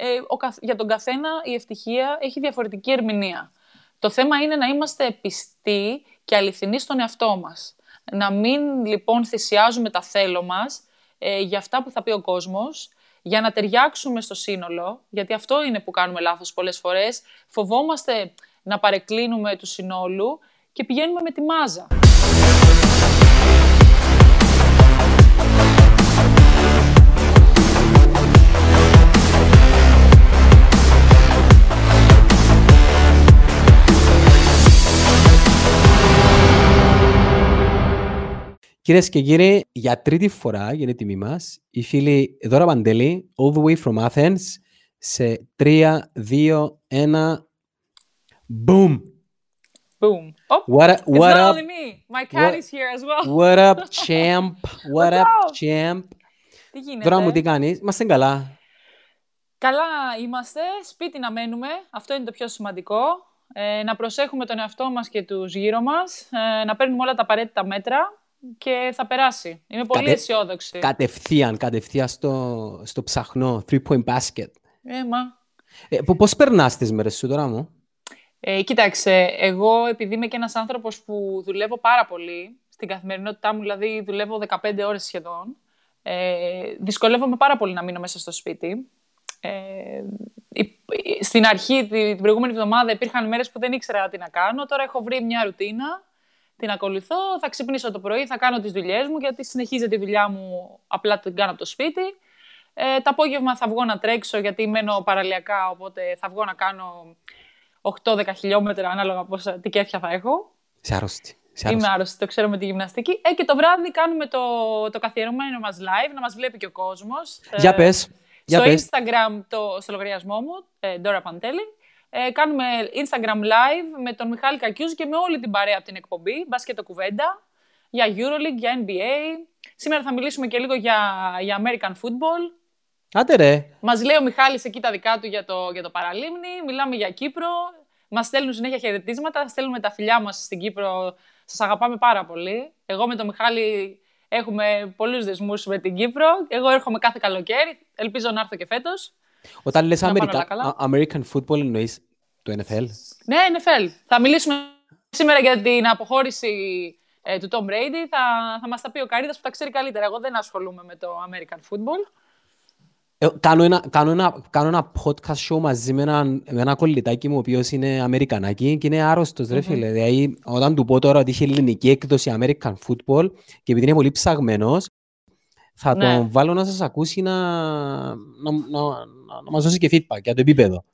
ε, για τον καθένα η ευτυχία έχει διαφορετική ερμηνεία. Το θέμα είναι να είμαστε πιστοί και αληθινοί στον εαυτό μας. Να μην λοιπόν θυσιάζουμε τα θέλω μας ε, για αυτά που θα πει ο κόσμος, για να ταιριάξουμε στο σύνολο, γιατί αυτό είναι που κάνουμε λάθος πολλές φορές. Φοβόμαστε να παρεκκλίνουμε του συνόλου και πηγαίνουμε με τη μάζα. Κυρίες και κύριοι, για τρίτη φορά για την τιμή μας, η φίλη Δώρα Παντελή, all the way from Athens, σε 3, 2, 1. Boom! Boom. Oh, what, a, what it's not up? only me. My cat What- is here as well. What up, champ? What What's up, up? champ? Τι γίνεται; Δώρα μου, τι κάνεις; Είμαστε καλά. Καλά είμαστε, σπίτι να μένουμε, αυτό είναι το πιο σημαντικό. Ε, να προσέχουμε τον εαυτό μας και τους γύρω μας, ε, να παίρνουμε όλα τα απαραίτητα μέτρα και θα περάσει. Είμαι πολύ Κατε- αισιόδοξη. Κατευθείαν, κατευθείαν στο, στο ψαχνό, three point basket. Ε, μα. Ε, πο- πώς περνάς τις μέρες σου τώρα μου; Ε, κοίταξε, εγώ επειδή είμαι και ένας άνθρωπος που δουλεύω πάρα πολύ, στην καθημερινότητά μου δηλαδή δουλεύω 15 ώρες σχεδόν, ε, δυσκολεύομαι πάρα πολύ να μείνω μέσα στο σπίτι. Ε, η- η- στην αρχή, τη- την προηγούμενη εβδομάδα, υπήρχαν μέρες που δεν ήξερα τι να κάνω. Τώρα έχω βρει μια ρουτίνα, την ακολουθώ, θα ξυπνήσω το πρωί, θα κάνω τις δουλειές μου, γιατί συνεχίζεται η δουλειά μου, απλά την κάνω από το σπίτι. Ε, το απόγευμα θα βγω να τρέξω, γιατί μένω παραλιακά, οπότε θα βγω να κάνω 8-10 χιλιόμετρα, ανάλογα πόσα, τι κέφια θα έχω. Σε άρρωστη. Σε Είμαι άρρωστη. άρρωστη, το ξέρω με τη γυμναστική. Ε, και το βράδυ κάνουμε το, το καθιερωμένο μας live, να μας βλέπει και ο κόσμος. Για Ε, πες. Για στο πες. Instagram, το, στο λογαριασμό μου, ε, Dora Panteli, ε, κάνουμε Instagram live με τον Μιχάλη Κακιούζη και με όλη την παρέα από την εκπομπή, μπάσκετο κουβέντα, για EuroLeague, για NBA. Σήμερα θα μιλήσουμε και λίγο για, για American football. Άντε ρε. Μας λέει ο Μιχάλης εκεί τα δικά του για το, για το παραλίμνη. Μιλάμε για Κύπρο. Μας στέλνουν συνέχεια χαιρετίσματα. Στέλνουμε τα φιλιά μας στην Κύπρο. Σας αγαπάμε πάρα πολύ. Εγώ με τον Μιχάλη έχουμε πολλούς δεσμούς με την Κύπρο. Εγώ έρχομαι κάθε καλοκαίρι. Ελπίζω να έρθω και φέτος. Όταν λες Να πάνε American, όλα καλά. Α- American football εννοείς το NFL. Ναι, NFL. Θα μιλήσουμε σήμερα για την αποχώρηση ε, του Tom Brady. Θα, θα μας τα πει ο Καρίδας που τα ξέρει καλύτερα. Εγώ δεν ασχολούμαι με το American football. Ε, κάνω, ένα, κάνω, ένα, κάνω ένα podcast show μαζί με ένα, με ένα κολλητάκι μου, ο οποίος είναι Αμερικανάκι και είναι άρρωστος, ρε φίλε. Δηλαδή, όταν του πω τώρα ότι είχε ελληνική έκδοση American Football και επειδή είναι πολύ ψαγμένος, θα Ναι. τον βάλω να σας ακούσει να, να, να, να, να μας δώσει και feedback για το επίπεδο.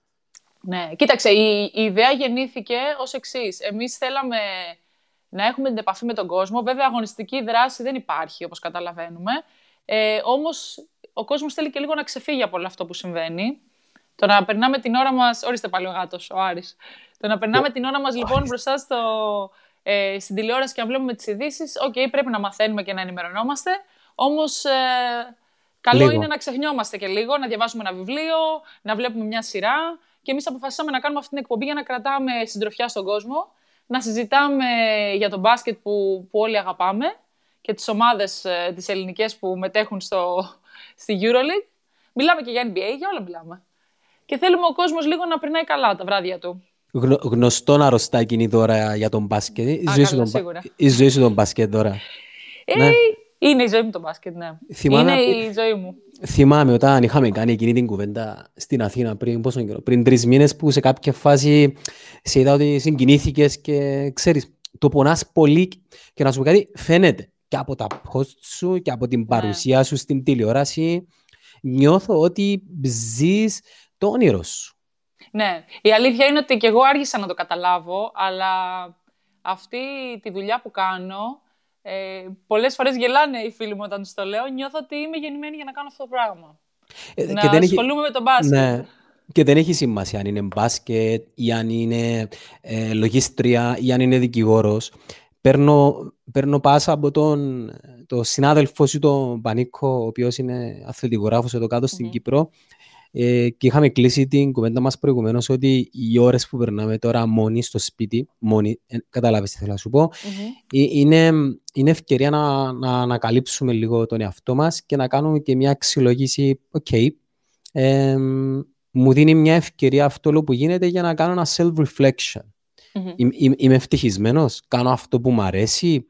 Ναι, κοίταξε, η, η ιδέα γεννήθηκε ως εξής. Εμείς θέλαμε να έχουμε την επαφή με τον κόσμο. Βέβαια, αγωνιστική δράση δεν υπάρχει, όπως καταλαβαίνουμε. Ε, όμως, ο κόσμος θέλει και λίγο να ξεφύγει από όλο αυτό που συμβαίνει. Το να περνάμε την ώρα μας... Ορίστε πάλι ο γάτος, ο Άρης. Το να περνάμε την ώρα μας, λοιπόν, μπροστά στο, ε, στην τηλεόραση και να βλέπουμε τις ειδήσεις. Οκ, πρέπει να μαθαίνουμε και να ενημερωνόμαστε. Όμως, ε, καλό Λίγο. είναι να ξεχνιόμαστε και λίγο, να διαβάσουμε ένα βιβλίο, να βλέπουμε μια σειρά. Και εμείς αποφασίσαμε να κάνουμε αυτή την εκπομπή για να κρατάμε συντροφιά στον κόσμο, να συζητάμε για τον μπάσκετ που, που όλοι αγαπάμε και τις ομάδες ε, τις ελληνικές που μετέχουν στο, στη EuroLeague. Μιλάμε και για NBA, για όλα μιλάμε. Και θέλουμε ο κόσμος λίγο να περνάει καλά τα βράδια του. Γνω, γνωστόν αρρωστάκι είναι τώρα για τον μπάσκετ. Η Α, ζωή, σου καλά, τον, μπα- σίγουρα. η ζωή σου τον μπάσκετ τώρα. Ε, Ναι. Είναι η ζωή μου το μπάσκετ, ναι. Θυμάμαι- Είναι η ζωή μου. Θυμάμαι όταν είχαμε κάνει εκείνη την κουβέντα στην Αθήνα πριν, πόσο καιρό, πριν τρεις μήνες που σε κάποια φάση σε είδα ότι συγκινήθηκες και ξέρεις, το πονάς πολύ και να σου πω κάτι, φαίνεται και από τα post σου και από την παρουσία σου στην τηλεόραση νιώθω ότι ζεις το όνειρο σου. Ναι, η αλήθεια είναι ότι και εγώ άργησα να το καταλάβω, αλλά αυτή τη δουλειά που κάνω, ε, πολλές φορές γελάνε οι φίλοι μου όταν τους το λέω, νιώθω ότι είμαι γεννημένη για να κάνω αυτό το πράγμα. Ε, να και δεν έχει- ασχολούμαι με τον μπάσκετ. Ναι. Και δεν έχει σημασία αν είναι μπάσκετ ή αν είναι ε, λογίστρια ή αν είναι δικηγόρος. Παίρνω, παίρνω πάσα από τον το συνάδελφο σου, τον Πανίκο, ο οποίος είναι αθλητικογράφος εδώ κάτω στην Μμμ. Κύπρο. Ε, και είχαμε κλείσει την κουβέντα μας προηγουμένως ότι οι ώρες που περνάμε τώρα μόνοι στο σπίτι, μόνοι, ε, καταλάβεις τι θέλω να σου πω, Μμμ. ε, είναι, είναι ευκαιρία να, να ανακαλύψουμε λίγο τον εαυτό μας και να κάνουμε και μια αξιολόγηση, οκ, εμ, μου δίνει μια ευκαιρία αυτό που γίνεται για να κάνω ένα self-reflection. Mm-hmm. Είμαι, είμαι ευτυχισμένος, κάνω αυτό που μου αρέσει.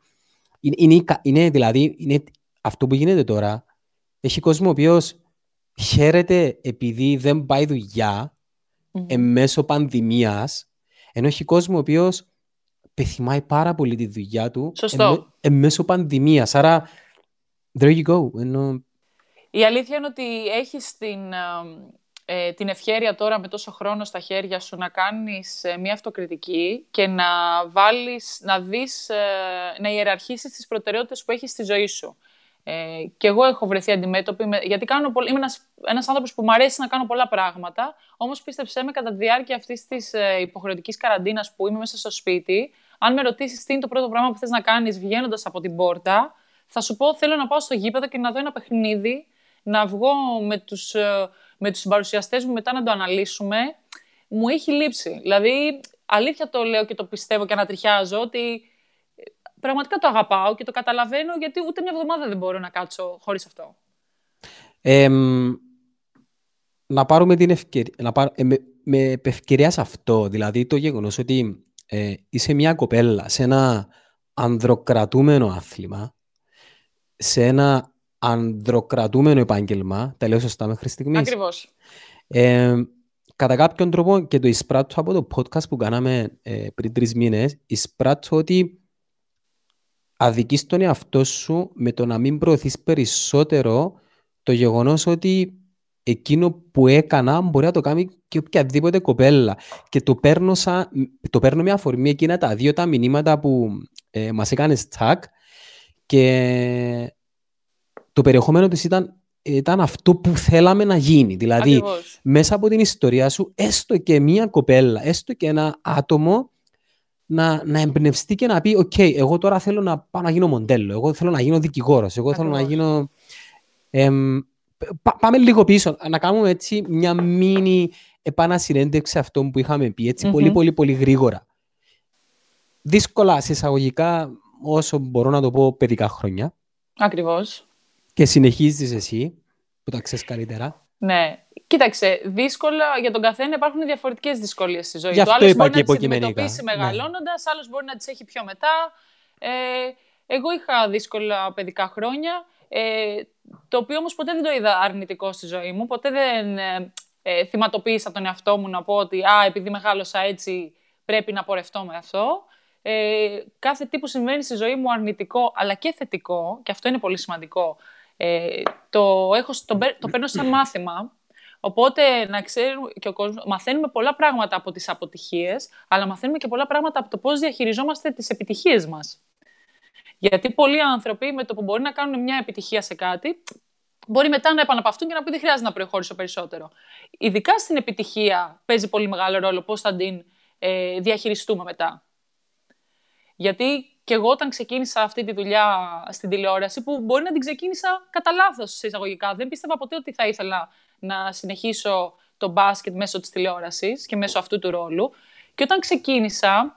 Είναι, είναι, είναι, δηλαδή, είναι αυτό που γίνεται τώρα. Έχει κόσμο ο οποίο χαίρεται επειδή δεν πάει δουλειά mm-hmm. εν μέσω πανδημίας, ενώ έχει κόσμο ο οποίος πεθυμάει πάρα πολύ τη δουλειά του Σωστό. εν, εν μέσω πανδημίας. Άρα, there you go. Ενώ... Η αλήθεια είναι ότι έχεις την, ε, την ευχέρεια τώρα με τόσο χρόνο στα χέρια σου να κάνεις ε, μια αυτοκριτική και να βάλεις, να δεις, ε, να ιεραρχήσεις τις προτεραιότητες που έχεις στη ζωή σου. Ε, και εγώ έχω βρεθεί αντιμέτωπη, με, γιατί κάνω, είμαι ένας, ένας άνθρωπος που μου αρέσει να κάνω πολλά πράγματα, όμως πίστεψέ με κατά τη διάρκεια αυτής της ε, υποχρεωτικής καραντίνας που είμαι μέσα στο σπίτι, αν με ρωτήσεις τι είναι το πρώτο πράγμα που θες να κάνεις βγαίνοντας από την πόρτα, θα σου πω θέλω να πάω στο γήπεδο και να δω ένα παιχνίδι, να βγω με τους, ε, με τους παρουσιαστές μου μετά να το αναλύσουμε. Μου έχει λείψει. Δηλαδή, αλήθεια το λέω και το πιστεύω και ανατριχιάζω ότι πραγματικά το αγαπάω και το καταλαβαίνω γιατί ούτε μια εβδομάδα δεν μπορώ να κάτσω χωρίς αυτό. να πάρουμε την ευκαιρία, να πάρ, ε, με, με ευκαιρία σε αυτό, δηλαδή το γεγονός ότι ε, είσαι μια κοπέλα σε ένα ανδροκρατούμενο άθλημα, σε ένα ανδροκρατούμενο επάγγελμα, τα λέω σωστά μέχρι στιγμής; Ακριβώς. Ε, κατά κάποιον τρόπο και το εισπράττω από το podcast που κάναμε ε, πριν τρεις μήνες, εισπράττω ότι αδικείς τον εαυτό σου με το να μην προωθείς περισσότερο το γεγονός ότι εκείνο που έκανα μπορεί να το κάνει και οποιαδήποτε κοπέλα. Και το παίρνω, σαν, το παίρνω με αφορμή εκείνα τα δύο τα μηνύματα που ε, μας έκανες τσακ και το περιεχόμενο της ήταν, ήταν αυτό που θέλαμε να γίνει. Δηλαδή, μέσα από την ιστορία σου, έστω και μία κοπέλα, έστω και ένα άτομο να, να εμπνευστεί και να πει «ΟΚ, εγώ τώρα θέλω να πάω να γίνω μοντέλο, εγώ θέλω να γίνω δικηγόρος, εγώ θέλω να γίνω...» πάμε λίγο πίσω, να κάνουμε έτσι μια μίνι επανασυνέντευξη αυτό που είχαμε πει, έτσι, πολύ πολύ πολύ γρήγορα. Δύσκολα σε εισαγωγικά, όσο μπορώ να το πω, παιδικά χρόνια. Ακριβώς. Και συνεχίζεις εσύ, που τα ξέρεις καλύτερα. Ναι. Κοίταξε, δύσκολα για τον καθένα υπάρχουν διαφορετικές δυσκολίες στη ζωή Γι' αυτό του. Άλλο μπορεί να τις αντιμετωπίσει ναι. μεγαλώνοντας, άλλο μπορεί να τις έχει πιο μετά. Ε, εγώ είχα δύσκολα παιδικά χρόνια. Ε, το οποίο όμως ποτέ δεν το είδα αρνητικό στη ζωή μου. Ποτέ δεν ε, ε, θυματοποίησα τον εαυτό μου να πω ότι α, επειδή μεγάλωσα έτσι πρέπει να πορευτώ με αυτό. Ε, κάθε τι που συμβαίνει στη ζωή μου αρνητικό αλλά και θετικό, και αυτό είναι πολύ σημαντικό, ε, το, έχω, το, το παίρνω σαν μάθημα. Οπότε να ξέρουμε και ο κόσμος, μαθαίνουμε πολλά πράγματα από τις αποτυχίες, αλλά μαθαίνουμε και πολλά πράγματα από το πώς διαχειριζόμαστε τις επιτυχίες μας. Γιατί πολλοί άνθρωποι με το που μπορεί να κάνουν μια επιτυχία σε κάτι, μπορεί μετά να επαναπαυτούν και να πει δεν χρειάζεται να προχωρήσω περισσότερο. Ειδικά στην επιτυχία παίζει πολύ μεγάλο ρόλο πώς θα την ε, διαχειριστούμε μετά. Γιατί και εγώ όταν ξεκίνησα αυτή τη δουλειά στην τηλεόραση, που μπορεί να την ξεκίνησα κατά λάθος σε εισαγωγικά, δεν πίστευα ποτέ ότι θα ήθελα να συνεχίσω το μπάσκετ μέσω της τηλεόρασης και μέσω αυτού του ρόλου. Και όταν ξεκίνησα,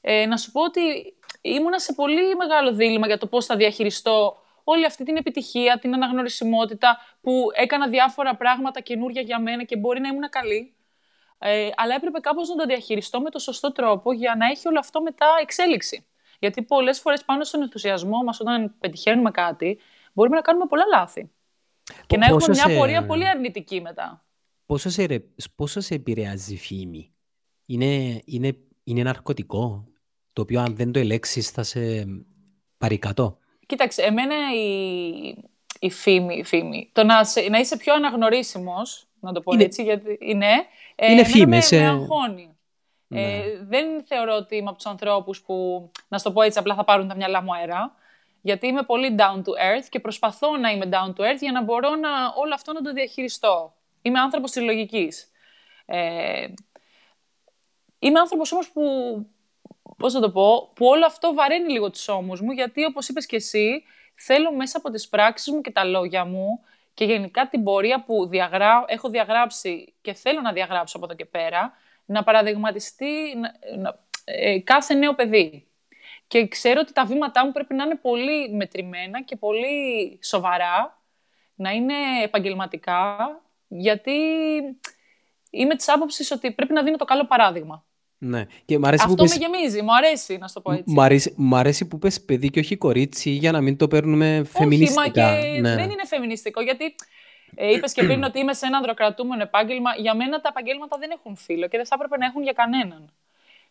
ε, να σου πω ότι ήμουνα σε πολύ μεγάλο δίλημα για το πώς θα διαχειριστώ όλη αυτή την επιτυχία, την αναγνωρισιμότητα που έκανα διάφορα πράγματα καινούργια για μένα και μπορεί να ήμουν καλή. Ε, αλλά έπρεπε κάπως να το διαχειριστώ με το σωστό τρόπο για να έχει όλο αυτό μετά εξέλιξη. Γιατί πολλές φορές πάνω στον ενθουσιασμό μας όταν πετυχαίνουμε κάτι μπορούμε να κάνουμε πολλά λάθη. Και να έχουμε μια πορεία πολύ αρνητική μετά. Πόσο σε, πόσο σε επηρεάζει η φήμη; Είναι, είναι, είναι ναρκωτικό το οποίο αν δεν το ελέξεις θα σε πάρει κάτω. Κοίταξε, εμένα η, η φήμη, η φήμη, το να, να είσαι πιο αναγνωρίσιμος, να το πω είναι, έτσι, γιατί είναι, ε, είναι φήμη, με, με αγχώνει. Ναι. Ε, δεν θεωρώ ότι είμαι από τους ανθρώπους που, να σου το πω έτσι, απλά θα πάρουν τα μυαλά μου αέρα. Γιατί είμαι πολύ down to earth και προσπαθώ να είμαι down to earth για να μπορώ να, όλο αυτό να το διαχειριστώ. Είμαι άνθρωπος τη λογική. Ε, είμαι άνθρωπος όμως που πώς θα το πω, που όλο αυτό βαραίνει λίγο τους ώμους μου, γιατί όπως είπες και εσύ, θέλω μέσα από τις πράξεις μου και τα λόγια μου και γενικά την πορεία που διαγρά... έχω διαγράψει και θέλω να διαγράψω από εδώ και πέρα, να παραδειγματιστεί ε, κάθε νέο παιδί. Και ξέρω ότι τα βήματά μου πρέπει να είναι πολύ μετρημένα και πολύ σοβαρά, να είναι επαγγελματικά, γιατί είμαι της άποψης ότι πρέπει να δίνω το καλό παράδειγμα. Ναι. Και μ αρέσει Αυτό που με πες... γεμίζει, μου αρέσει να σου το πω έτσι. Μ' αρέσει, μ' αρέσει που πες παιδί και όχι κορίτσι για να μην το παίρνουμε φεμινιστικά. Όχι, μα και ναι. δεν είναι φεμινιστικό, γιατί ε, είπες και πριν ότι είμαι σε ένα ανδροκρατούμενο επάγγελμα. Για μένα τα επαγγέλματα δεν έχουν φίλο και δεν θα έπρεπε να έχουν για κανέναν.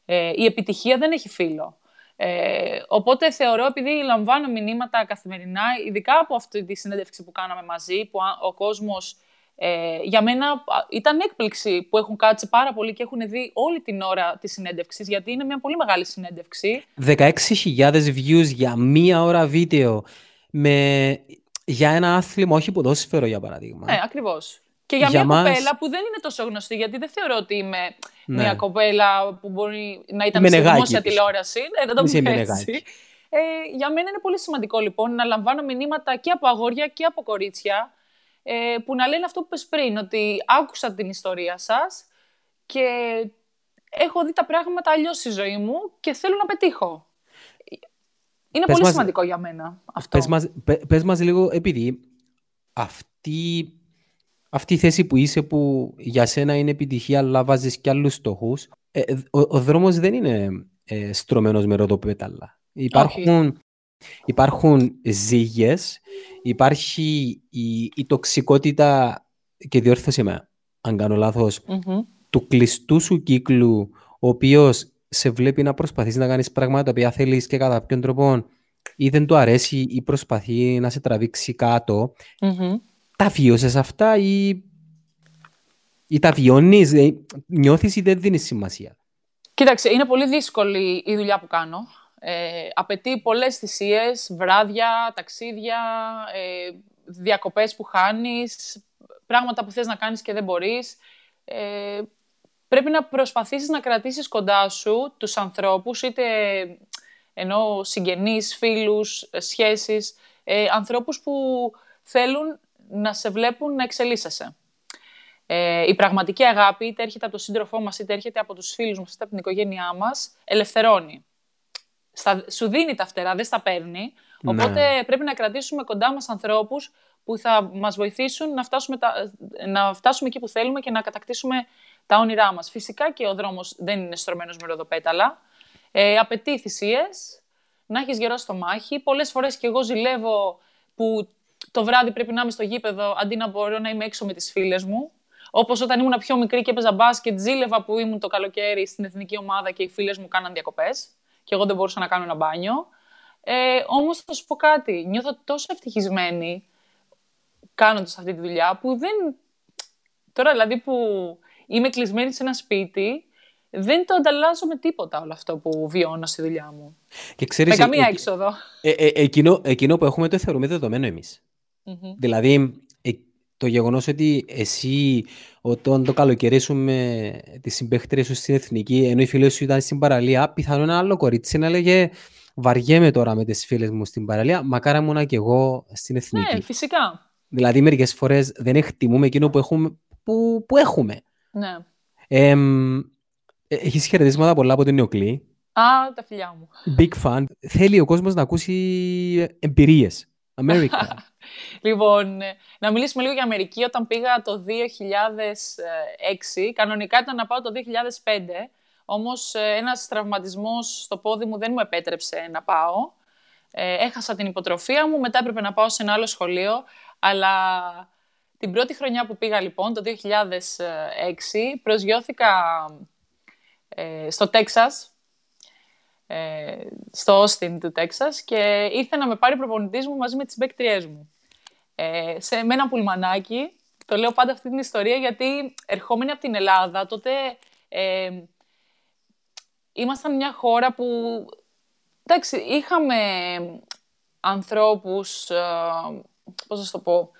Ε, η επιτυχία δεν έχει φίλο. Ε, οπότε θεωρώ, επειδή λαμβάνω μηνύματα καθημερινά, ειδικά από αυτή τη συνέντευξη που κάναμε μαζί, που α- ο κόσμος ε, για μένα α, ήταν έκπληξη που έχουν κάτσει πάρα πολύ και έχουν δει όλη την ώρα της συνέντευξης, γιατί είναι μια πολύ μεγάλη συνέντευξη. 16.000 views για μία ώρα βίντεο με... για ένα άθλημα, όχι ποδόσφαιρο για παράδειγμα. Ναι, ακριβώς. Και για, Για μια μας- κοπέλα που δεν είναι τόσο γνωστή, γιατί δεν θεωρώ ότι είμαι Ναι. μια κοπέλα που μπορεί να ήταν Με στη νεγάκι δημόσια της. τηλεόραση. Ναι, να το Είσαι πούμε με έτσι. νεγάκι. Ε, για μένα είναι πολύ σημαντικό λοιπόν να λαμβάνω μηνύματα και από αγόρια και από κορίτσια ε, που να λένε αυτό που είπες πριν, ότι άκουσα την ιστορία σας και έχω δει τα πράγματα αλλιώς στη ζωή μου και θέλω να πετύχω. Είναι Πες πολύ μας- σημαντικό για μένα αυτό. Πες μας, πε- πες μας λίγο, επειδή αυτή, αυτή η θέση που είσαι που για σένα είναι επιτυχία αλλά βάζεις και άλλους στόχους, ε, ε, ο, ο δρόμος δεν είναι ε, στρωμένος με ροδοπέταλα. Υπάρχουν, υπάρχουν ζύγες, υπάρχει η, η τοξικότητα και διόρθωσε με αν κάνω λάθος, Μμμ. του κλειστού σου κύκλου, ο οποίος σε βλέπει να προσπαθείς να κάνεις πράγματα τα οποία θέλεις και κατά ποιον τρόπο ή δεν του αρέσει ή προσπαθεί να σε τραβήξει κάτω, Μμμ. τα βιώσες αυτά ή, ή τα βιώνεις, ε, νιώθεις ή δεν δίνεις σημασία; Κοίταξε, είναι πολύ δύσκολη η δουλειά που κάνω. Ε, απαιτεί πολλές θυσίες, βράδια, ταξίδια, ε, διακοπές που χάνεις, πράγματα που θες να κάνεις και δεν μπορείς. Ε, πρέπει να προσπαθήσεις να κρατήσεις κοντά σου τους ανθρώπους, είτε ενώ συγγενείς, φίλους, ε, σχέσεις, ε, ανθρώπους που θέλουν να σε βλέπουν να εξελίσσεσαι. Ε, η πραγματική αγάπη, είτε έρχεται από τον σύντροφό μας, είτε έρχεται από τους φίλους μας, είτε από την οικογένειά μας, ελευθερώνει. Στα, σου δίνει τα φτερά, δεν στα παίρνει. Ναι. Οπότε πρέπει να κρατήσουμε κοντά μας ανθρώπους που θα μας βοηθήσουν να φτάσουμε, τα, να φτάσουμε εκεί που θέλουμε και να κατακτήσουμε τα όνειρά μας. Φυσικά και ο δρόμος δεν είναι στρωμένος με ροδοπέταλα. Ε, απαιτεί θυσίες, να έχεις γερό στο μάχη. Πολλές φορές και εγώ ζηλεύω που το βράδυ πρέπει να είμαι στο γήπεδο αντί να μπορώ να είμαι έξω με τις φίλες μου. Όπως όταν ήμουν πιο μικρή και έπαιζα μπάσκετ, ζήλευα που ήμουν το καλοκαίρι στην εθνική ομάδα και οι φίλες μου κάναν διακοπές και εγώ δεν μπορούσα να κάνω ένα μπάνιο. Ε, Όμως θα σου πω κάτι. Νιώθω τόσο ευτυχισμένη κάνοντας αυτή τη δουλειά που δεν. Τώρα δηλαδή που είμαι κλεισμένη σε ένα σπίτι, δεν το ανταλλάζω με τίποτα όλο αυτό που βιώνω στη δουλειά μου. Και ξέρεις, με καμία ε, έξοδο. ε, ε, εκείνο, εκείνο που έχουμε το θεωρούμε δεδομένο εμείς. Μμμ. Δηλαδή, ε, το γεγονός ότι εσύ όταν το καλοκαίρι σου με τις συμπαίχτριες σου στην εθνική, ενώ οι φίλες σου ήταν στην παραλία, πιθανόν ένα άλλο κορίτσι να λέγε βαριέμαι τώρα με τις φίλες μου στην παραλία, μακάρα ήμουνα και εγώ στην εθνική. Ναι, φυσικά. Δηλαδή, μερικές φορές δεν εκτιμούμε εκείνο που έχουμε. Που, που έχουμε. Ναι. Ε, έχεις χαιρετίσματα πολλά από την Νεοκλή. Α, τα φιλιά μου. Big fan. Θέλει ο κόσμος να ακούσει εμπειρίες. America. Λοιπόν, ε, να μιλήσουμε λίγο για Αμερική. Όταν πήγα το 2006, κανονικά ήταν να πάω το 2005, όμως ε, ένας τραυματισμός στο πόδι μου δεν μου επέτρεψε να πάω. Ε, έχασα την υποτροφία μου, μετά έπρεπε να πάω σε ένα άλλο σχολείο, αλλά την πρώτη χρονιά που πήγα λοιπόν, το 2006, προσγειώθηκα ε, στο Τέξας, ε, στο Όστιν του Τέξας και ήρθε να με πάρει προπονητής μου μαζί με τις μπέκτριές μου. Ε, σε, με ένα πουλμανάκι, το λέω πάντα αυτή την ιστορία γιατί ερχόμενοι από την Ελλάδα, τότε ε, ήμασταν μια χώρα που, εντάξει, είχαμε ανθρώπους, ε, πώς να σου το πω,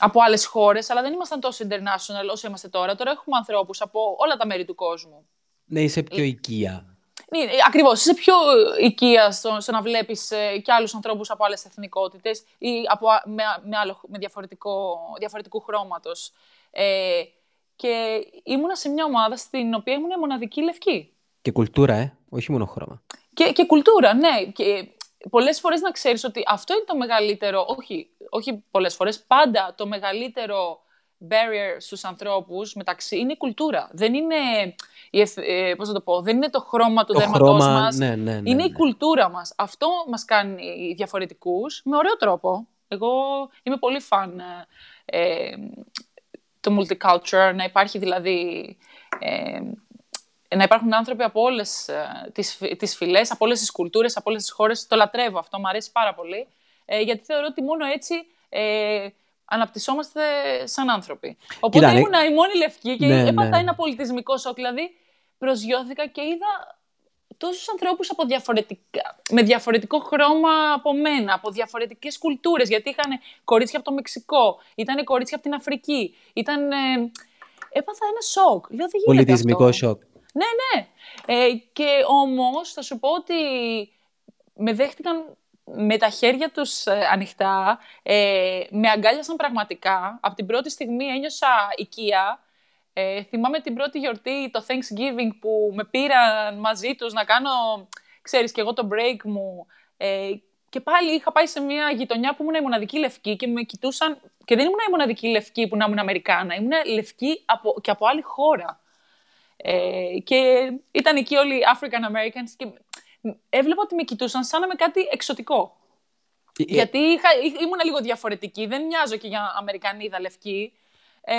από άλλες χώρες, αλλά δεν ήμασταν τόσο international όσο είμαστε τώρα. Τώρα έχουμε ανθρώπους από όλα τα μέρη του κόσμου. ναι, είσαι πιο οικία. Ναι, ακριβώς. Είσαι πιο οικία στο, στο να βλέπεις ε, και άλλους ανθρώπους από άλλες εθνικότητες ή από, α- με, με, άλλο, με διαφορετικό, διαφορετικού χρώματος. Ε, και ήμουνα σε μια ομάδα στην οποία ήμουν μοναδική λευκή. Και κουλτούρα, ε. Όχι μόνο χρώμα. Και, και κουλτούρα, ναι. Και πολλές φορές να ξέρεις ότι αυτό είναι το μεγαλύτερο, όχι, όχι πολλές φορές, πάντα το μεγαλύτερο barrier στους ανθρώπους μεταξύ είναι η κουλτούρα. Δεν είναι, η, ε, πώς το πω, δεν είναι το χρώμα του το δέρματός χρώμα, μας. Ναι, ναι, ναι, είναι η ναι. κουλτούρα μας. Αυτό μας κάνει διαφορετικούς με ωραίο τρόπο. Εγώ είμαι πολύ φαν ε, το multicultural, να υπάρχει δηλαδή... Ε, να υπάρχουν άνθρωποι από όλες ε, τις, τις φυλές, από όλες τις κουλτούρες, από όλες τις χώρες. Το λατρεύω αυτό, μου αρέσει πάρα πολύ. Ε, γιατί θεωρώ ότι μόνο έτσι ε, αναπτυσσόμαστε σαν άνθρωποι. Οπότε Κοίτα, ήμουν η μόνη λευκή και ναι, έπαθα ναι. ένα πολιτισμικό σοκ. Δηλαδή, προσγειώθηκα και είδα τόσους ανθρώπους από διαφορετικά, με διαφορετικό χρώμα από μένα, από διαφορετικές κουλτούρες, γιατί είχαν κορίτσια από το Μεξικό, ήταν κορίτσια από την Αφρική, ήταν... Ε, έπαθα ένα σοκ. Λέω, δεν Πολιτισμικό αυτό. σοκ. Ναι, ναι. Ε, και όμως θα σου πω ότι με δέχτηκαν με τα χέρια τους ε, ανοιχτά, ε, με αγκάλιασαν πραγματικά. Από την πρώτη στιγμή ένιωσα οικία. Ε, θυμάμαι την πρώτη γιορτή, το Thanksgiving, που με πήραν μαζί τους να κάνω, ξέρεις, και εγώ το break μου. Ε, και πάλι είχα πάει σε μια γειτονιά που ήμουν η μοναδική λευκή και με κοιτούσαν. Και δεν ήμουν η μοναδική λευκή που να ήμουν Αμερικάνα, ήμουν λευκή από, και από άλλη χώρα. Ε, και ήταν εκεί όλοι οι African Americans και έβλεπα ότι με κοιτούσαν σαν να είμαι κάτι εξωτικό. Ε, ε, Γιατί είχα, ήμουν λίγο διαφορετική, δεν μοιάζω και για Αμερικανίδα λευκή. Ε,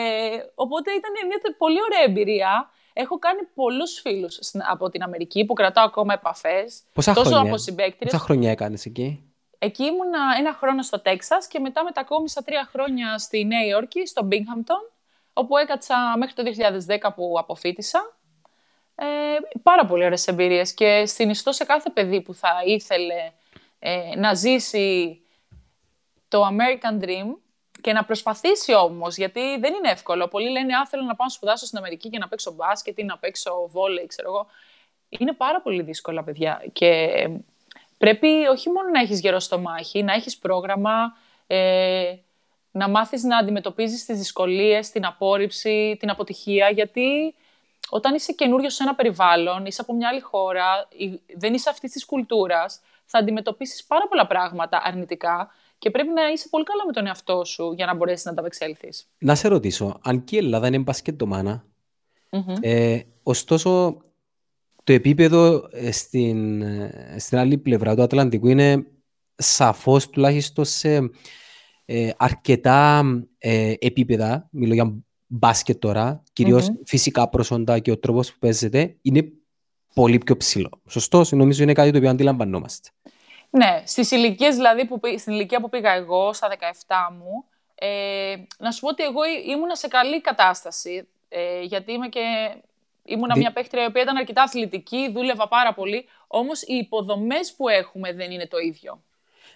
οπότε ήταν μια πολύ ωραία εμπειρία. Έχω κάνει πολλούς φίλους από την Αμερική που κρατάω ακόμα επαφές. Πόσα τόσο χρόνια, από Πόσα χρόνια έκανες εκεί; Εκεί ήμουνα ένα χρόνο στο Τέξας και μετά μετακόμισα τρία χρόνια στη Νέα Υόρκη, στο Binghamton, όπου έκατσα μέχρι το 2010 που αποφύτησα. Ε, πάρα πολύ ωραίες εμπειρίες και συνιστώ σε κάθε παιδί που θα ήθελε ε, να ζήσει το American Dream και να προσπαθήσει όμως, γιατί δεν είναι εύκολο. Πολλοί λένε, α, θέλω να πάω να σπουδάσω στην Αμερική και να παίξω μπάσκετ ή να παίξω βόλεϊ, ξέρω εγώ. Είναι πάρα πολύ δύσκολα, παιδιά. Και πρέπει όχι μόνο να έχεις γερό στο μάχη, να έχεις πρόγραμμα, ε, να μάθεις να αντιμετωπίζεις τις δυσκολίες, την απόρριψη, την αποτυχία, γιατί όταν είσαι καινούριος σε ένα περιβάλλον, είσαι από μια άλλη χώρα, δεν είσαι αυτής της κουλτούρας, θα αντιμετωπίσεις πάρα πολλά πράγματα αρνητικά και πρέπει να είσαι πολύ καλά με τον εαυτό σου για να μπορέσεις να τα απεξέλθει. Να σε ρωτήσω, αν και η Ελλάδα είναι μπασκετομάνα, ε, ωστόσο το επίπεδο ε, στην, ε, στην άλλη πλευρά του Ατλαντικού είναι σαφώς τουλάχιστον σε αρκετά επίπεδα, μιλώ για μπάσκετ τώρα, κυρίως mm-hmm. φυσικά προσόντα και ο τρόπος που παίζεται, είναι πολύ πιο ψηλό. Σωστό, νομίζω είναι κάτι το οποίο αντιλαμβανόμαστε. Ναι, στις ηλικίες δηλαδή, που, στην ηλικία που πήγα εγώ, στα 17 μου, ε, να σου πω ότι εγώ ήμουνα σε καλή κατάσταση, ε, γιατί είμαι και... Ήμουνα μια παίχτρια η οποία ήταν αρκετά αθλητική, δούλευα πάρα πολύ, όμως οι υποδομές που έχουμε δεν είναι το ίδιο.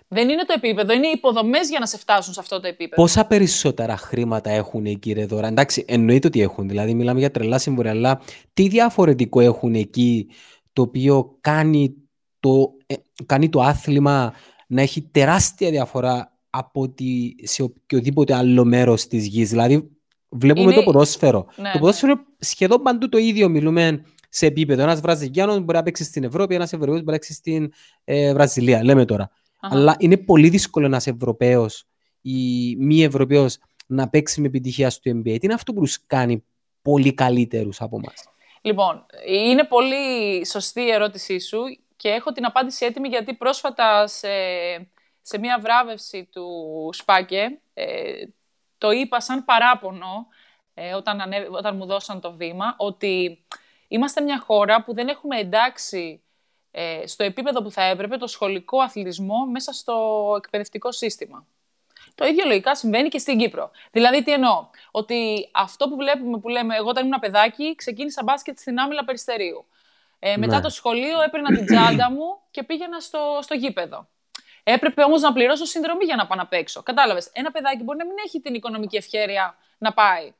Δεν είναι το επίπεδο, είναι οι υποδομές για να σε φτάσουν σε αυτό το επίπεδο. Πόσα περισσότερα χρήματα έχουν εκεί, ρε δώρα. Εντάξει, εννοείται ότι έχουν. Δηλαδή, μιλάμε για τρελά συμβόλαια, αλλά τι διαφορετικό έχουν εκεί το οποίο κάνει το, ε, κάνει το άθλημα να έχει τεράστια διαφορά από ότι σε οποιοδήποτε άλλο μέρος της γης; Δηλαδή, βλέπουμε το ποδόσφαιρο. Ναι, το ποδόσφαιρο είναι σχεδόν παντού το ίδιο. Μιλούμε σε επίπεδο. Ένας Βραζιλιάνος μπορεί να παίξει στην Ευρώπη, ένας Ευρωπαίος μπορεί να παίξει στην ε, Βραζιλία. Λέμε τώρα. Αλλά είναι πολύ δύσκολο ένα Ευρωπαίος ή μη Ευρωπαίος να παίξει με επιτυχία στο NBA. Τι είναι αυτό που τους κάνει πολύ καλύτερους από εμάς; Λοιπόν, είναι πολύ σωστή η ερώτησή σου και έχω την απάντηση έτοιμη γιατί πρόσφατα σε, σε μια βράβευση του Σπάκε ε, το είπα σαν παράπονο ε, όταν, όταν μου δώσαν το βήμα ότι είμαστε μια χώρα που δεν έχουμε εντάξει ε, στο επίπεδο που θα έπρεπε το σχολικό αθλητισμό μέσα στο εκπαιδευτικό σύστημα. Το ίδιο λογικά συμβαίνει και στην Κύπρο. Δηλαδή, τι εννοώ, ότι αυτό που βλέπουμε που λέμε, εγώ όταν ήμουν παιδάκι, ξεκίνησα μπάσκετ στην άμυλα περιστερίου. Ε, μετά ναι. το σχολείο έπαιρνα την τσάντα μου και πήγαινα στο, στο γήπεδο. Έπρεπε όμως να πληρώσω συνδρομή για να πάω να παίξω. Κατάλαβες. Ένα παιδάκι μπορεί να μην έχει την οικονομική ευχαίρεια να πάει.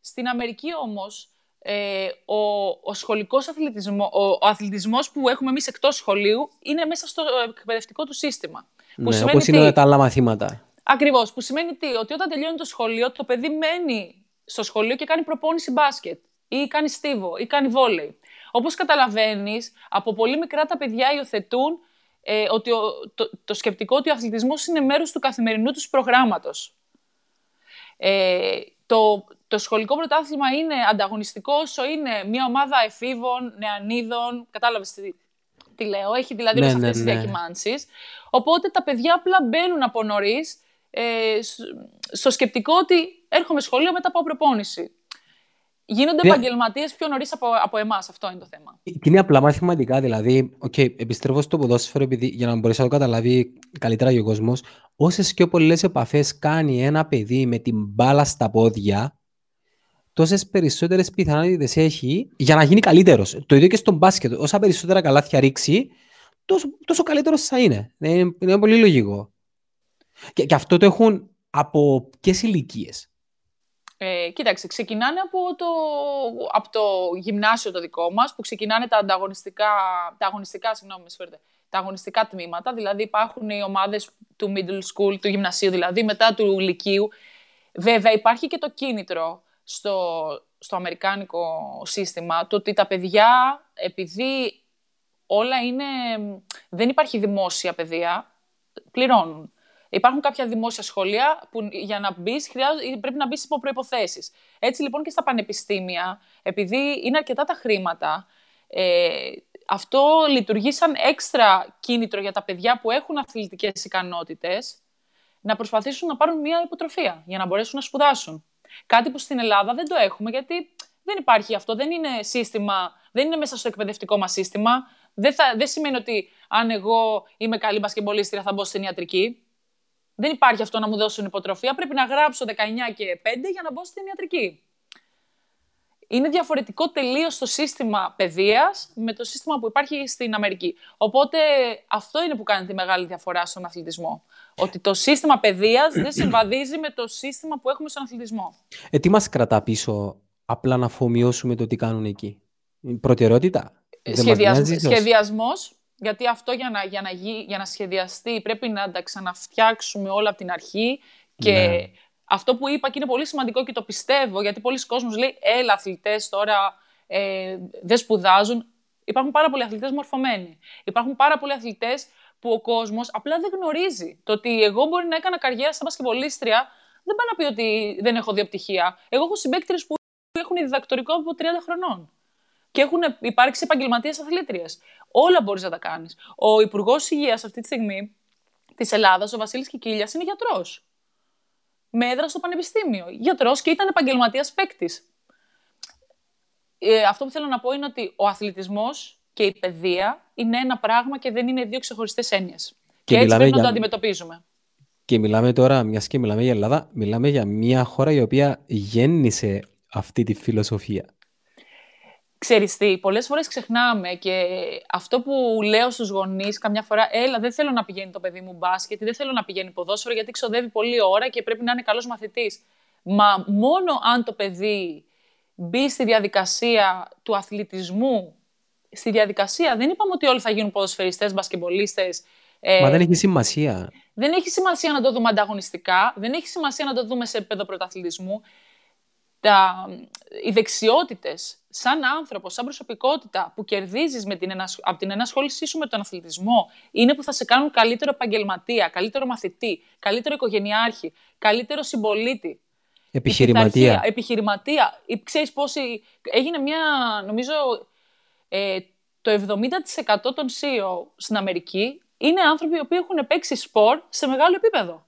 Στην Αμερική όμως, ε, ο, ο σχολικός αθλητισμό, ο, ο αθλητισμός που έχουμε εμείς εκτός σχολείου είναι μέσα στο εκπαιδευτικό του σύστημα. Που ναι, όπως είναι τα άλλα μαθήματα. Ακριβώς, που σημαίνει τι, ότι όταν τελειώνει το σχολείο, το παιδί μένει στο σχολείο και κάνει προπόνηση μπάσκετ ή κάνει στίβο ή κάνει βόλεϊ. Όπως καταλαβαίνεις, από πολύ μικρά τα παιδιά υιοθετούν ε, ότι ο, το, το σκεπτικό ότι ο αθλητισμός είναι μέρος του καθημερινού τους προγράμματος. Ε, το, το σχολικό πρωτάθλημα είναι ανταγωνιστικό όσο είναι μια ομάδα εφήβων, νεανίδων. Κατάλαβες τι, τι λέω. Έχει δηλαδή ναι, αυτέ ναι, τις ναι. Οπότε τα παιδιά απλά μπαίνουν από νωρίς ε, στο σκεπτικό ότι έρχομαι σχολείο μετά από προπόνηση. Γίνονται yeah. επαγγελματίες πιο νωρίς από, από εμάς. Αυτό είναι το θέμα. Είναι απλά μαθηματικά. Δηλαδή, okay, επιστρέφω στο ποδόσφαιρο επειδή, για να μπορέσει να το καταλάβει καλύτερα ο κόσμος. Όσες πιο πολλές επαφές κάνει ένα παιδί με την μπάλα στα πόδια, τόσες περισσότερες πιθανότητες έχει για να γίνει καλύτερος. Το ίδιο και στο μπάσκετ. Όσα περισσότερα καλάθια ρίξει, τόσο, τόσο καλύτερος θα είναι. Είναι, είναι πολύ λογικό. Και, και αυτό το έχουν από ποιες ηλικίες; Ε, κοίταξε, ξεκινάνε από το, από το γυμνάσιο το δικό μας, που ξεκινάνε τα ανταγωνιστικά, τα αγωνιστικά, συγγνώμη, τα αγωνιστικά τμήματα, δηλαδή υπάρχουν οι ομάδες του middle school, του γυμνασίου δηλαδή, μετά του λυκείου. Βέβαια υπάρχει και το κίνητρο στο, στο αμερικάνικο σύστημα, το ότι τα παιδιά, επειδή όλα είναι, δεν υπάρχει δημόσια παιδεία, πληρώνουν. Υπάρχουν κάποια δημόσια σχολεία που για να μπεις πρέπει να μπεις υπό προποθέσει. Έτσι λοιπόν και στα πανεπιστήμια, επειδή είναι αρκετά τα χρήματα, ε, αυτό λειτουργεί σαν έξτρα κίνητρο για τα παιδιά που έχουν αθλητικές ικανότητες να προσπαθήσουν να πάρουν μια υποτροφία για να μπορέσουν να σπουδάσουν. Κάτι που στην Ελλάδα δεν το έχουμε, γιατί δεν υπάρχει αυτό. Δεν είναι σύστημα, δεν είναι μέσα στο εκπαιδευτικό μας σύστημα. Δεν, θα, δεν σημαίνει ότι αν εγώ είμαι καλή μπασκεμπολίστρια θα μπω στην ιατρική. Δεν υπάρχει αυτό να μου δώσουν υποτροφία. Πρέπει να γράψω 19 και 5 για να μπω στην ιατρική. Είναι διαφορετικό τελείως το σύστημα παιδείας με το σύστημα που υπάρχει στην Αμερική. Οπότε αυτό είναι που κάνει τη μεγάλη διαφορά στον αθλητισμό. Ότι το σύστημα παιδείας δεν συμβαδίζει με το σύστημα που έχουμε στον αθλητισμό. Ε, τι μας κρατά πίσω απλά να αφομοιώσουμε το τι κάνουν εκεί; Προτεραιότητα; Σχεδιασμός, γιατί αυτό για να, για να, για να σχεδιαστεί πρέπει να τα ξαναφτιάξουμε όλα από την αρχή και ναι. αυτό που είπα και είναι πολύ σημαντικό και το πιστεύω γιατί πολλοί κόσμος λέει έλα αθλητές τώρα ε, δεν σπουδάζουν. Υπάρχουν πάρα πολλοί αθλητές μορφωμένοι. Υπάρχουν πάρα πολλοί αθλητές που ο κόσμος απλά δεν γνωρίζει. Το ότι εγώ μπορεί να έκανα καριέρα σαν πασκευολίστρια δεν πάει να πει ότι δεν έχω δύο πτυχία. Εγώ έχω συμπέκτρες που έχουν διδακτορικό από 30 χρονών και έχουν υπάρξει επαγγελματίες αθλήτριε. Όλα μπορείς να τα κάνεις. Ο Υπουργός Υγείας αυτή τη στιγμή της Ελλάδας, ο Βασίλης Κικίλιας, είναι γιατρός. Με έδρα στο Πανεπιστήμιο. Γιατρός και ήταν επαγγελματίας παίκτης. Ε, αυτό που θέλω να πω είναι ότι ο αθλητισμός και η παιδεία είναι ένα πράγμα και δεν είναι δύο ξεχωριστές έννοιες. Και, και έτσι πρέπει για... να το αντιμετωπίζουμε. Και μιλάμε τώρα, μιας και μιλάμε για Ελλάδα, μιλάμε για μια χώρα η οποία γέννησε αυτή τη φιλοσοφία. Ξέρεις τι, πολλές φορές ξεχνάμε και αυτό που λέω στους γονείς καμιά φορά, έλα δεν θέλω να πηγαίνει το παιδί μου μπάσκετ, δεν θέλω να πηγαίνει ποδόσφαιρο γιατί ξοδεύει πολλή ώρα και πρέπει να είναι καλός μαθητής. Μα μόνο αν το παιδί μπει στη διαδικασία του αθλητισμού, στη διαδικασία, δεν είπαμε ότι όλοι θα γίνουν ποδοσφαιριστές, μπασκεμπολίστες. Ε, Μα δεν έχει σημασία. Δεν έχει σημασία να το δούμε ανταγωνιστικά, δεν έχει σημασία να το δούμε σε επίπεδο πρωταθλητισμού τα, οι δεξιότητες σαν άνθρωπο, σαν προσωπικότητα που κερδίζεις την από την ενασχόλησή σου με τον αθλητισμό είναι που θα σε κάνουν καλύτερο επαγγελματία, καλύτερο μαθητή, καλύτερο οικογενειάρχη, καλύτερο συμπολίτη. Επιχειρηματία. Επιχειρηματία. Ξέρεις πόσοι... Έγινε μια, νομίζω, ε, το 70% των CEO στην Αμερική είναι άνθρωποι οι οποίοι έχουν παίξει σπορ σε μεγάλο επίπεδο.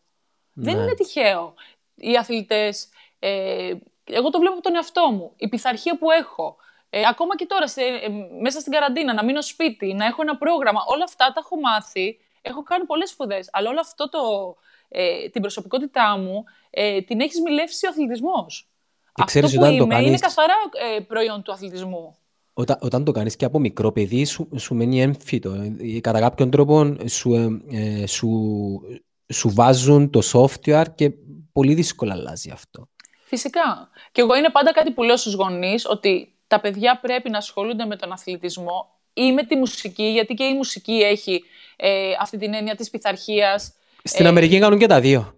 Δεν ναι. είναι τυχαίο. Οι αθλητές, ε, εγώ το βλέπω από τον εαυτό μου. Η πειθαρχία που έχω. Ε, ακόμα και τώρα, σε, ε, μέσα στην καραντίνα, να μείνω σπίτι, να έχω ένα πρόγραμμα. Όλα αυτά τα έχω μάθει. Έχω κάνει πολλές σπουδές. Αλλά όλο αυτό το, ε, την προσωπικότητά μου ε, την έχει μιλεύσει ο αθλητισμός. Αυτό που είμαι κάνεις... είναι καθαρά ε, προϊόν του αθλητισμού. Όταν, όταν το κάνεις και από μικρό παιδί σου, σου μένει έμφυτο. Ε, κατά κάποιον τρόπο σου, σου, σου βάζουν το software και πολύ δύσκολα αλλάζει αυτό. Φυσικά. Και εγώ είναι πάντα κάτι που λέω στους γονείς, ότι τα παιδιά πρέπει να ασχολούνται με τον αθλητισμό ή με τη μουσική, γιατί και η μουσική έχει ε, αυτή την έννοια της πειθαρχίας. Στην ε, Αμερική κάνουν και τα δύο.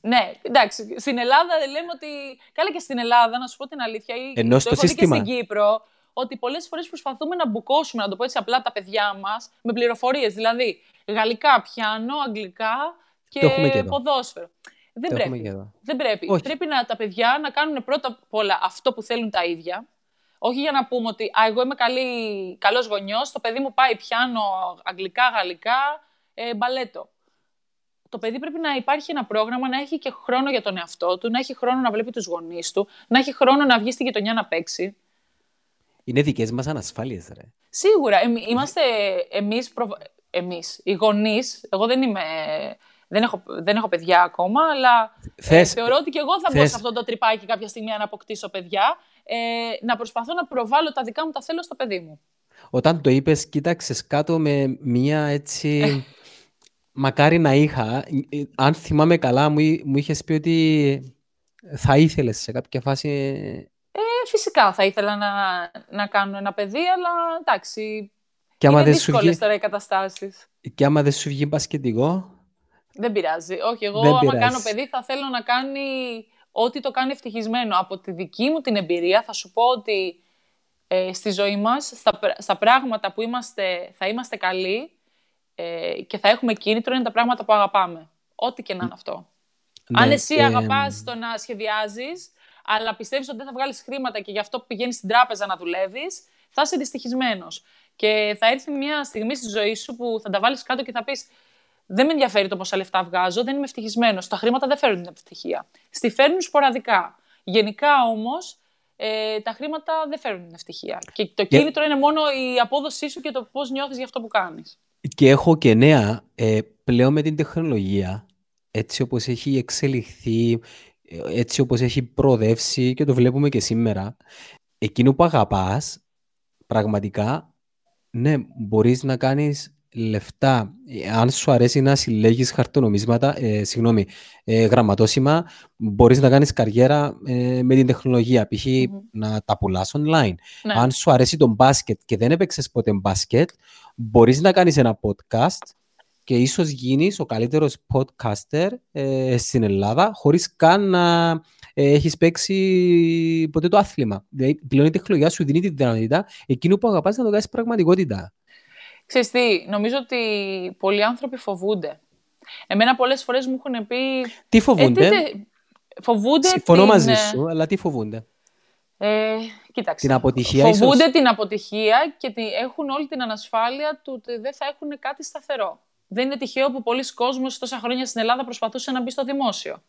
Ναι, εντάξει. Στην Ελλάδα λέμε ότι. Καλά και στην Ελλάδα, να σου πω την αλήθεια. Ενώ στο σύστημα. Και στην Κύπρο, ότι πολλές φορές προσπαθούμε να μπουκώσουμε, να το πω έτσι απλά, τα παιδιά μας με πληροφορίες. Δηλαδή, γαλλικά, πιάνο, αγγλικά και, και ποδόσφαιρο. Δεν Το έχουμε πρέπει. και εδώ. Δεν πρέπει. Όχι. Πρέπει να, τα παιδιά να κάνουν πρώτα απ' όλα αυτό που θέλουν τα ίδια. Όχι για να πούμε ότι Α, εγώ είμαι καλή, καλός γονιός, το παιδί μου πάει πιάνο, αγγλικά, γαλλικά, ε, μπαλέτο. Το παιδί πρέπει να υπάρχει ένα πρόγραμμα, να έχει και χρόνο για τον εαυτό του, να έχει χρόνο να βλέπει τους γονείς του, να έχει χρόνο να βγει στη γειτονιά να παίξει. Είναι δικές μας ανασφάλειες, ρε. Σίγουρα. εμ- είμαστε εμείς, προβ- εμείς, οι γονείς, εγώ δεν είμαι... Δεν έχω, δεν έχω παιδιά ακόμα, αλλά ε, Θες- θεωρώ ότι και εγώ θα μπω θες- σε αυτό το τρυπάκι κάποια στιγμή αν αποκτήσω παιδιά. Ε, να προσπαθώ να προβάλλω τα δικά μου τα θέλω στο παιδί μου. Όταν το είπες, κοίταξες κάτω με μια έτσι... Μακάρι να είχα. Ε, Αν θυμάμαι καλά, μου, εί- μου είχες πει ότι θα ήθελες σε κάποια φάση... Ε, φυσικά θα ήθελα να, να κάνω ένα παιδί, αλλά εντάξει. Και άμα, είναι δεν σου δύσκολες βγει, τώρα οι καταστάσεις. και άμα δεν σου βγει μπασκετικό, Δεν πειράζει. Όχι, εγώ Δεν άμα πειράζει. κάνω παιδί θα θέλω να κάνει ό,τι το κάνει ευτυχισμένο. Από τη δική μου την εμπειρία θα σου πω ότι ε, στη ζωή μας, στα, πρά- στα πράγματα που είμαστε, θα είμαστε καλοί ε, και θα έχουμε κίνητρο είναι τα πράγματα που αγαπάμε. Ό,τι και να είναι αυτό. Αν ναι, εσύ ε, αγαπάς το να σχεδιάζεις, αλλά πιστεύεις ότι δεν θα βγάλεις χρήματα και γι' αυτό πηγαίνεις στην τράπεζα να δουλεύεις, θα είσαι δυστυχισμένος. Και θα έρθει μια στιγμή στη ζωή σου που θα τα βάλεις κάτω και θα πεις δεν με ενδιαφέρει το πόσα λεφτά βγάζω, δεν είμαι ευτυχισμένος. Τα χρήματα δεν φέρνουν την ευτυχία. Στη φέρνουν σποραδικά. Γενικά όμως, ε, τα χρήματα δεν φέρνουν την ευτυχία. Και το κίνητρο είναι μόνο η απόδοσή σου και το πώς νιώθεις για αυτό που κάνεις. Και έχω και νέα, ε, πλέον με την τεχνολογία, έτσι όπως έχει εξελιχθεί, ε, έτσι όπως έχει προοδεύσει και το βλέπουμε και σήμερα, εκείνο που αγαπάς, πραγματικά, ναι, μπορείς να κάνεις λεφτά. Ε, Αν σου αρέσει να συλλέγεις χαρτονομίσματα, ε, συγγνώμη, ε, γραμματόσημα, μπορείς να κάνεις καριέρα ε, με την τεχνολογία, π.χ. Μμμ. να τα πουλάς online. Ναι. Αν σου αρέσει το μπάσκετ και δεν έπαιξες ποτέ μπάσκετ, μπορείς να κάνεις ένα podcast και ίσως γίνεις ο καλύτερος podcaster ε, στην Ελλάδα χωρίς καν να ε, έχεις παίξει ποτέ το άθλημα. Δηλαδή, πλέον η τεχνολογία σου δίνει τη δυνατότητα εκείνο που αγαπάς να το κάνεις πραγματικότητα. Ξέρεις τι, νομίζω ότι πολλοί άνθρωποι φοβούνται. Εμένα πολλές φορές μου έχουν πει... Τι «Ε, φοβούνται, τι τε- φοβούνται συμφωνώ την, μαζί ε, σου, αλλά τι φοβούνται; Ε, κοίταξε. Την αποτυχία Φοβούνται ίσως; την αποτυχία και τη, έχουν όλη την ανασφάλεια του ότι δεν θα έχουν κάτι σταθερό. Δεν είναι τυχαίο που πολλοί κόσμος τόσα χρόνια στην Ελλάδα προσπαθούσε να μπει στο δημόσιο.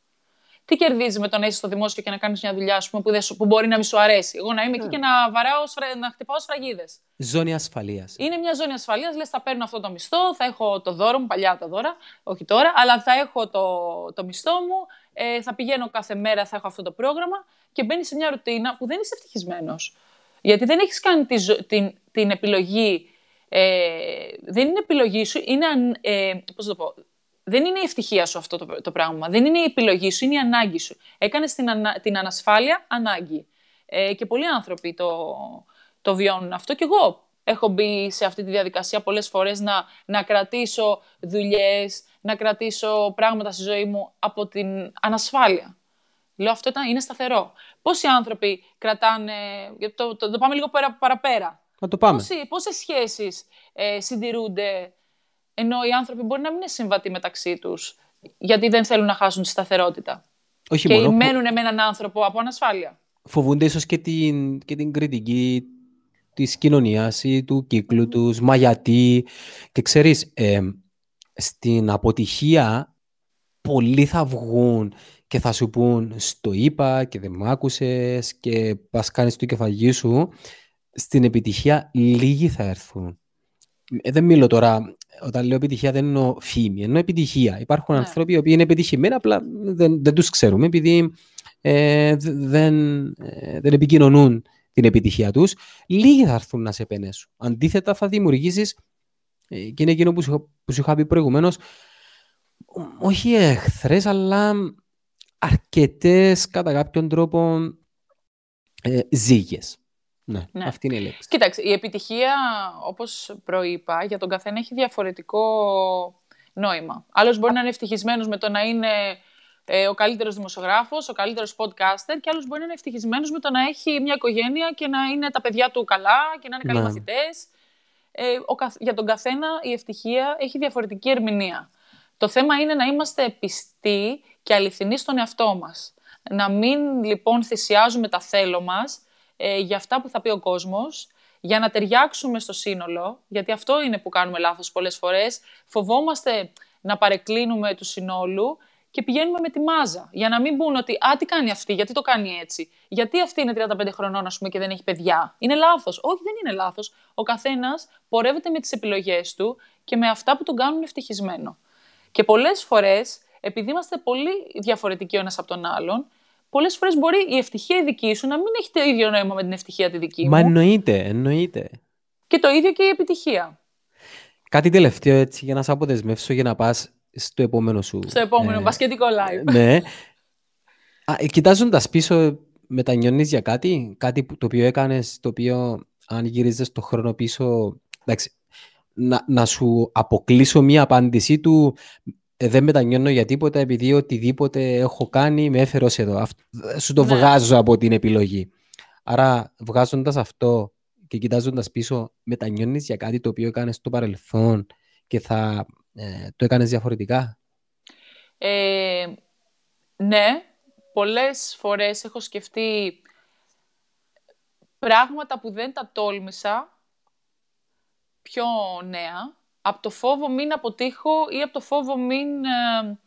Τι κερδίζεις με το να είσαι στο δημόσιο και να κάνεις μια δουλειά ας πούμε, που, δεν σου- που μπορεί να μην σου αρέσει; Εγώ να είμαι εκεί και να, βαράω, σφρα- να χτυπάω σφραγίδες. Ζώνη ασφαλείας. Είναι μια ζώνη ασφαλείας. Λες, θα παίρνω αυτό το μισθό, θα έχω το δώρο μου, παλιά τα δώρα, όχι τώρα, αλλά θα έχω το, το μισθό μου, ε, θα πηγαίνω κάθε μέρα, θα έχω αυτό το πρόγραμμα και μπαίνει σε μια ρουτίνα που δεν είσαι ευτυχισμένος. Γιατί δεν έχεις κάνει τη ζω- την, την επιλογή. Ε, δεν είναι επιλογή σου, είναι. αν- Ε, πώς να το πω. Δεν είναι η ευτυχία σου αυτό το, το πράγμα. Δεν είναι η επιλογή σου, είναι η ανάγκη σου. Έκανες την, ανα- την ανασφάλεια ανάγκη. Ε, και πολλοί άνθρωποι το, το βιώνουν αυτό. Και εγώ έχω μπει σε αυτή τη διαδικασία πολλές φορές να, να κρατήσω δουλειές, να κρατήσω πράγματα στη ζωή μου από την ανασφάλεια. Λέω αυτό ήταν, είναι σταθερό. Πόσοι άνθρωποι κρατάνε, γιατί το, το, το πάμε λίγο πέρα, παραπέρα, Να το πάμε. Πόσοι, πόσες σχέσεις ε, συντηρούνται ενώ οι άνθρωποι μπορεί να μην είναι συμβατοί μεταξύ τους γιατί δεν θέλουν να χάσουν τη σταθερότητα Όχι και μόνο, που μένουν με έναν άνθρωπο από ανασφάλεια. φοβούνται ίσως και την, και την κριτική της κοινωνίας ή του κύκλου τους, μα γιατί. Και ξέρεις, ε, στην αποτυχία πολλοί θα βγουν και θα σου πούν στο είπα και δεν μ' άκουσες και πας κάνεις το κεφαγί σου. Στην επιτυχία λίγοι θα έρθουν. Ε, δεν μιλώ τώρα, όταν λέω επιτυχία δεν εννοώ φήμη, εννοώ επιτυχία. Υπάρχουν Ναι. άνθρωποι οι οποίοι είναι επιτυχημένοι, απλά δεν, δεν τους ξέρουμε επειδή ε, δε- δεν, ε, δεν επικοινωνούν την επιτυχία τους. Λίγοι θα έρθουν να σε επενέσουν. Αντίθετα θα δημιουργήσεις, ε, και είναι εκείνο που σου, είχα- που σου είχα πει προηγουμένως, ό- όχι εχθρές, αλλά αρκετές κατά κάποιον τρόπο ε, ζύγες. Ναι, Ναι. αυτή είναι η λέξη. Κοίταξε, η επιτυχία, όπως προείπα, για τον καθένα έχει διαφορετικό νόημα. Άλλος μπορεί να είναι ευτυχισμένος με το να είναι ε, ο καλύτερος δημοσιογράφος, ο καλύτερος podcaster και άλλος μπορεί να είναι ευτυχισμένος με το να έχει μια οικογένεια και να είναι τα παιδιά του καλά και να είναι καλοί Ναι. μαθητές. Ε, ο καθ- για τον καθένα η ευτυχία έχει διαφορετική ερμηνεία. Το θέμα είναι να είμαστε πιστοί και αληθινοί στον εαυτό μας. Να μην λοιπόν θυσιάζουμε τα θέλω μας ε, για αυτά που θα πει ο κόσμος, για να ταιριάξουμε στο σύνολο, γιατί αυτό είναι που κάνουμε λάθος πολλές φορές. Φοβόμαστε να παρεκκλίνουμε του συνόλου και πηγαίνουμε με τη μάζα. Για να μην μπουν ότι Α, τι κάνει αυτή, γιατί το κάνει έτσι. Γιατί αυτή είναι 35 χρονών, ας πούμε, και δεν έχει παιδιά. Είναι λάθος. Όχι, δεν είναι λάθος. Ο καθένας πορεύεται με τις επιλογές του και με αυτά που τον κάνουν ευτυχισμένο. Και πολλές φορές, επειδή είμαστε πολύ διαφορετικοί ο ένας από τον άλλον, πολλές φορές μπορεί η ευτυχία η δική σου να μην έχει το ίδιο νόημα με την ευτυχία τη δική μου. Μα εννοείται, εννοείται. Και το ίδιο και η επιτυχία. Κάτι τελευταίο έτσι για να σε αποδεσμεύσω για να πας στο επόμενο σου. Στο επόμενο, ε, μπασκετικό live. Ναι. Κοιτάζοντας πίσω, μετανιώνεις για κάτι, κάτι το οποίο έκανες, το οποίο αν γύριζες το χρόνο πίσω, εντάξει, να, να σου αποκλείσω μία απάντησή του, ε, δεν μετανιώνω για τίποτα επειδή οτιδήποτε έχω κάνει με έφερε ως εδώ. σου το ναι. βγάζω από την επιλογή. Άρα βγάζοντας αυτό και κοιτάζοντας πίσω μετανιώνεις για κάτι το οποίο έκανες στο παρελθόν και θα ε, το έκανες διαφορετικά; Ε, ναι, πολλές φορές έχω σκεφτεί πράγματα που δεν τα τόλμησα πιο νέα, από το φόβο μην αποτύχω ή από το φόβο μην ε,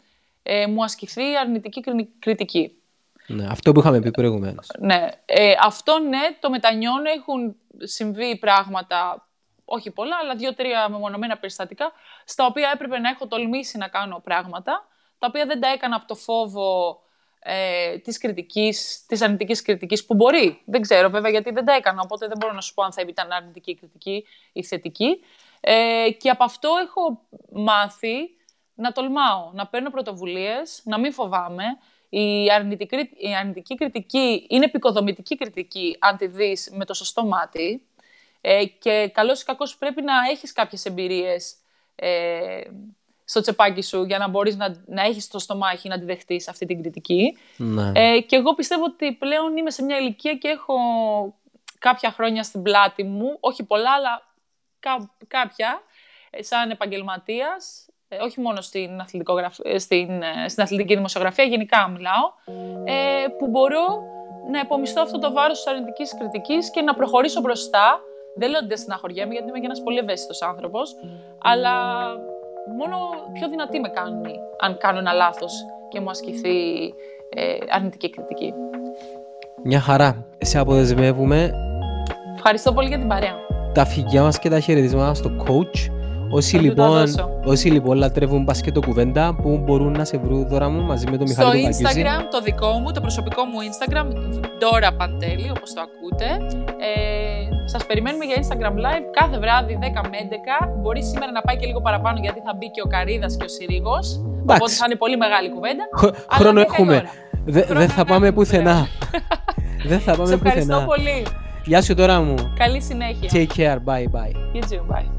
ε μου ασκηθεί αρνητική κριτική. Ναι, αυτό που είχαμε πει προηγουμένως. Ναι, ε, αυτό ναι, το μετανιώνω. Έχουν συμβεί πράγματα όχι πολλά, αλλά δύο-τρία μεμονωμένα περιστατικά, στα οποία έπρεπε να έχω τολμήσει να κάνω πράγματα, τα οποία δεν τα έκανα από το φόβο ε, της κριτικής, της αρνητικής κριτικής, που μπορεί. Δεν ξέρω βέβαια γιατί δεν τα έκανα, οπότε δεν μπορώ να σου πω αν θα ήταν αρνητική κριτική ή θετική. Ε, και από αυτό έχω μάθει να τολμάω, να παίρνω πρωτοβουλίες, να μην φοβάμαι. Η αρνητική, η αρνητική κριτική είναι επικοδομητική κριτική, αν τη δεις με το σωστό μάτι. Ε, και καλός ή κακός πρέπει να έχεις κάποιες εμπειρίες ε, στο τσεπάκι σου για να μπορείς να, να έχεις το στομάχι να τη δεχτείς αυτή την κριτική. Ναι. Ε, και εγώ πιστεύω ότι πλέον είμαι σε μια ηλικία και έχω κάποια χρόνια στην πλάτη μου, όχι πολλά, αλλά κά, κάποια, ε, σαν επαγγελματίας, ε, όχι μόνο στην, στην, στην αθλητική δημοσιογραφία, γενικά μιλάω, που μπορώ να επομιστώ αυτό το βάρος της αρνητικής κριτικής και να προχωρήσω μπροστά δεν λέω ότι δεν συναχωριέμαι, γιατί είμαι και ένας πολύ ευαίσθητος άνθρωπος, αλλά μόνο πιο δυνατή με κάνει αν κάνω ένα λάθος και μου ασκηθεί ε, αρνητική κριτική. Μια χαρά. Σε αποδεσμεύουμε. Ευχαριστώ πολύ για την παρέα. Τα φυγιά μας και τα χαιρετίσματα στο coach Όσοι λοιπόν, όσοι λοιπόν λατρεύουν μπασκετο κουβέντα, που μπορούν να σε βρουν δώρα μου μαζί με τον Μιχάλη Στο Instagram, το δικό μου, το προσωπικό μου Instagram, Dora Panteli, όπως το ακούτε. Ε, σας περιμένουμε για Instagram Live κάθε βράδυ 10 με 11. Μπορεί σήμερα να πάει και λίγο παραπάνω γιατί θα μπει και ο Καρίδας και ο Συρίγος. Οπότε θα είναι πολύ μεγάλη κουβέντα. Χρόνο έχουμε. Δεν θα πάμε πουθενά. Δεν θα πάμε πουθενά. ευχαριστώ πολύ. Γεια σου τώρα μου. Καλή συνέχεια. Take care. Bye bye. You too. Bye.